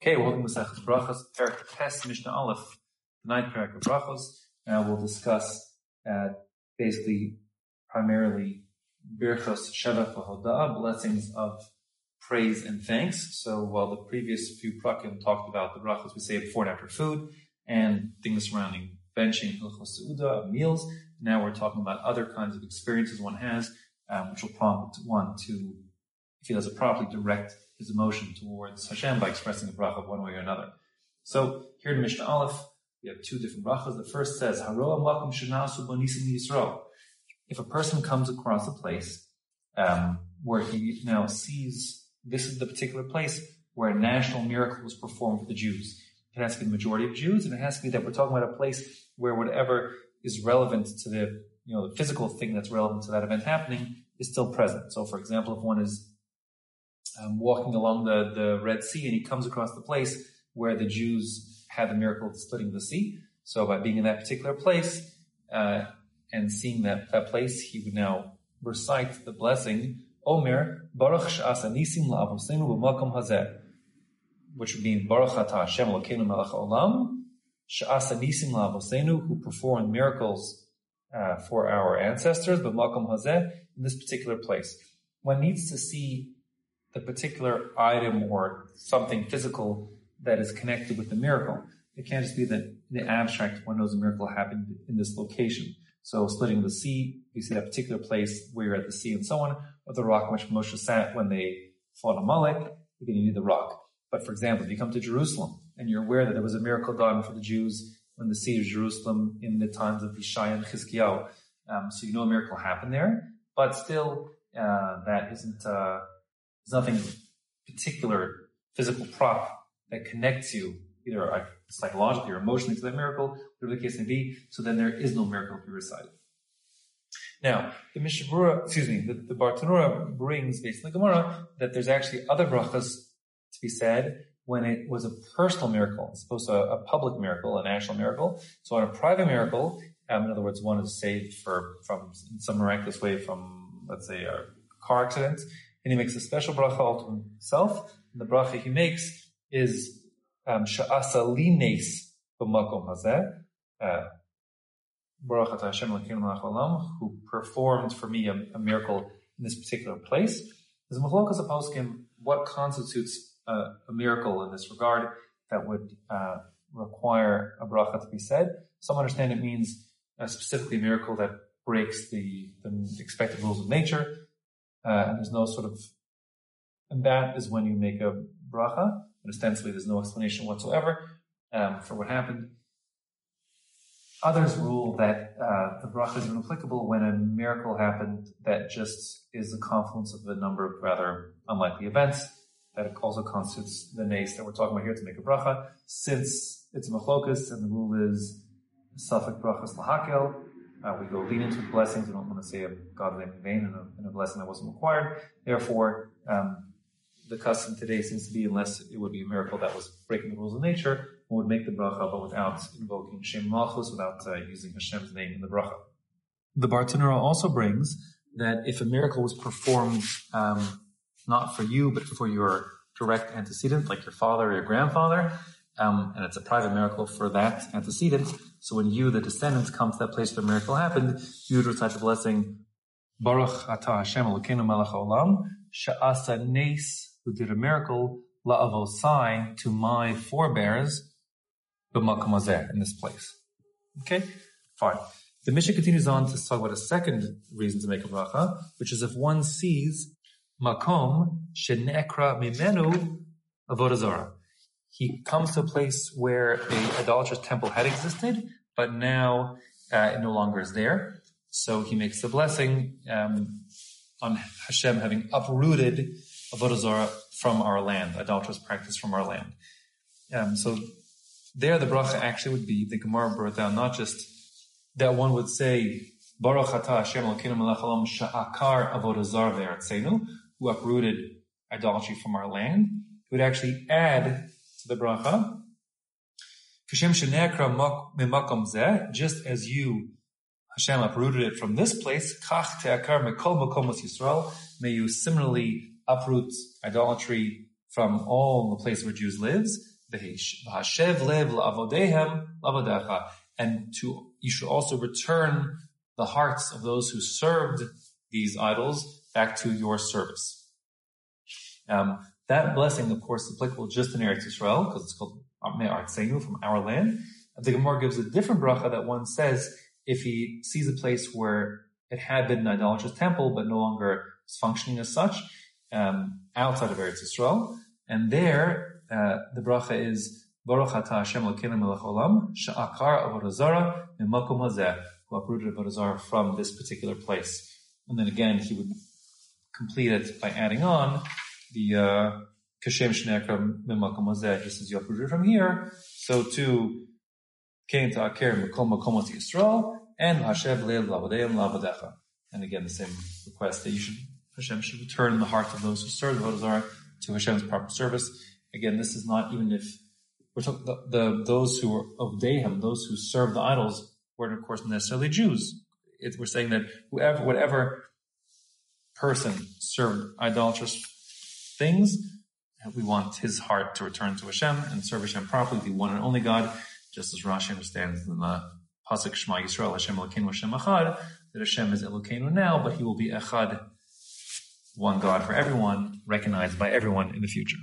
Okay, welcome to Sechus Brachos, Perak Tes Mishnah Aleph, the ninth Perak of Brachos. Now we'll discuss uh, basically primarily Birchos Shevach Hoda'ah, blessings of praise and thanks. So while the previous few prakim talked about the brachos we say before and after food and things surrounding benching Hilchos Seudah, meals, now we're talking about other kinds of experiences one has, um, which will prompt one to, if he does it properly, direct his emotion towards Hashem by expressing a bracha one way or another. So here in Mishnah Aleph, we have two different brachas. The first says, Haroa makom shenasu bonisim Yisrael. If a person comes across a place um, where he now sees this is the particular place where a national miracle was performed for the Jews. It has to be the majority of Jews, and it has to be that we're talking about a place where whatever is relevant to the you know the physical thing that's relevant to that event happening is still present. So, for example, if one is um, walking along the, the Red Sea and he comes across the place where the Jews had the miracle of splitting the sea. So by being in that particular place uh, and seeing that, that place, he would now recite the blessing, Omer, Baruch Sh'asa Nisim La'avosenu B'makom Hazeh, which would mean Baruch Ata Hashem Elokeinu Melech Olam, Sh'asa Nisim La'avosenu, who performed miracles uh, for our ancestors, but B'makom Hazeh, in this particular place. One needs to see the particular item or something physical that is connected with the miracle. It can't just be that in the abstract one knows a miracle happened in this location. So splitting the sea, you see that particular place where you're at the sea and so on, or the rock which Moshe sat when they fought Amalek, again you need the rock. But for example, if you come to Jerusalem and you're aware that there was a miracle done for the Jews when the siege of Jerusalem in the times of Yeshaya and Chizkiyahu, um, so you know a miracle happened there, but still uh, that isn't uh, there's nothing particular physical prop that connects you either psychologically or emotionally to that miracle, whatever the case may be, so then there is no miracle to be recited. Now, the Mishabura, excuse me, the, the Bartanura brings based on the Gemara that there's actually other brachas to be said when it was a personal miracle, as opposed to a, a public miracle, a national miracle. So on a private miracle, um, in other words, one is saved for, from, in some miraculous way from, let's say, a car accident, and he makes a special bracha all to himself. And the bracha he makes is um, sha'asa li nes b'makom hazeh, uh, Baruch Hashem who performed for me a, a, miracle in this particular place. A machlokas poskim what constitutes a, a, miracle in this regard that would uh, require a bracha to be said. Some understand it means specifically a miracle that breaks the, the expected rules of nature. Uh, and there's no sort of, and that is when you make a bracha, but ostensibly there's no explanation whatsoever um, for what happened. Others rule that uh, the bracha is even applicable when a miracle happened that just is the confluence of a number of rather unlikely events that also constitutes the nace that we're talking about here to make a bracha. Since it's a machlokus and the rule is safek brachas lahakel, uh, we go lean into blessings. We don't want to say a God's name in vain and a, and a blessing that wasn't required. Therefore, um, the custom today seems to be, unless it would be a miracle that was breaking the rules of nature, one would make the bracha, but without invoking Shem Malchus, without uh, using Hashem's name in the bracha. The Bartanura also brings that if a miracle was performed um, not for you, but for your direct antecedent, like your father or your grandfather, um, and it's a private miracle for that antecedent. So when you, the descendants, come to that place where the miracle happened, you would recite the blessing, Baruch Ata Hashem Elokeinu Melech Olam, Sha'asa Nes, who did a miracle, La'avosai, to my forebears, B'makom in this place. Okay? Fine. The Mishnah continues on to talk about a second reason to make a bracha, which is if one sees makom shenekra mimenu avodah he comes to a place where a idolatrous temple had existed, but now uh, it no longer is there. So he makes the blessing um, on Hashem having uprooted Avodah Zarah from our land, idolatrous practice from our land. Um, so there the bracha actually would be, the Gemara brought down not just that one would say, Baruch atah Hashem Elokeinu melech sha'akar avodah zarah who uprooted idolatry from our land. It would actually add the bracha. Just as you, Hashem, uprooted it from this place, kach te'akar mekol makomos Yisrael, may you similarly uproot idolatry from all the place where Jews lives, v'hashev lev la'avodehem la'avodecha, and to you should also return the hearts of those who served these idols back to your service. Um, that blessing, of course, is applicable just in Eretz Israel because it's called Me'artzenu from our land. And the Gemara gives a different bracha that one says if he sees a place where it had been an idolatrous temple but no longer is functioning as such um, outside of Eretz Israel, and there uh, the bracha is Baruch Ata Hashem Elokeinu Melech Olam Sha'akar Avodah Mimakom Hazeh who uprooted Avodah from this particular place. And then again, he would complete it by adding on the uh, Kashem Shnekra Mimakom Hazeh, just as you uprooted from here, so to Aker Makom Makomot Yisrael and Hashem Leil Lavadeim Lavadecha. And again, the same request that you should Hashem should return the hearts of those who serve the Avodah Zarah to Hashem's proper service. Again, this is not even if we're talking the, the those who are of Dehem, those who serve the idols, weren't of course necessarily Jews. It, we're saying that whoever, whatever person served idolatrous things, we want his heart to return to Hashem and serve Hashem properly, the one and only God, just as Rashi understands in the Pasuk Shema Yisrael, Hashem Elokeinu Hashem Echad, that Hashem is Elokeinu now, but he will be Echad, one God for everyone, recognized by everyone in the future.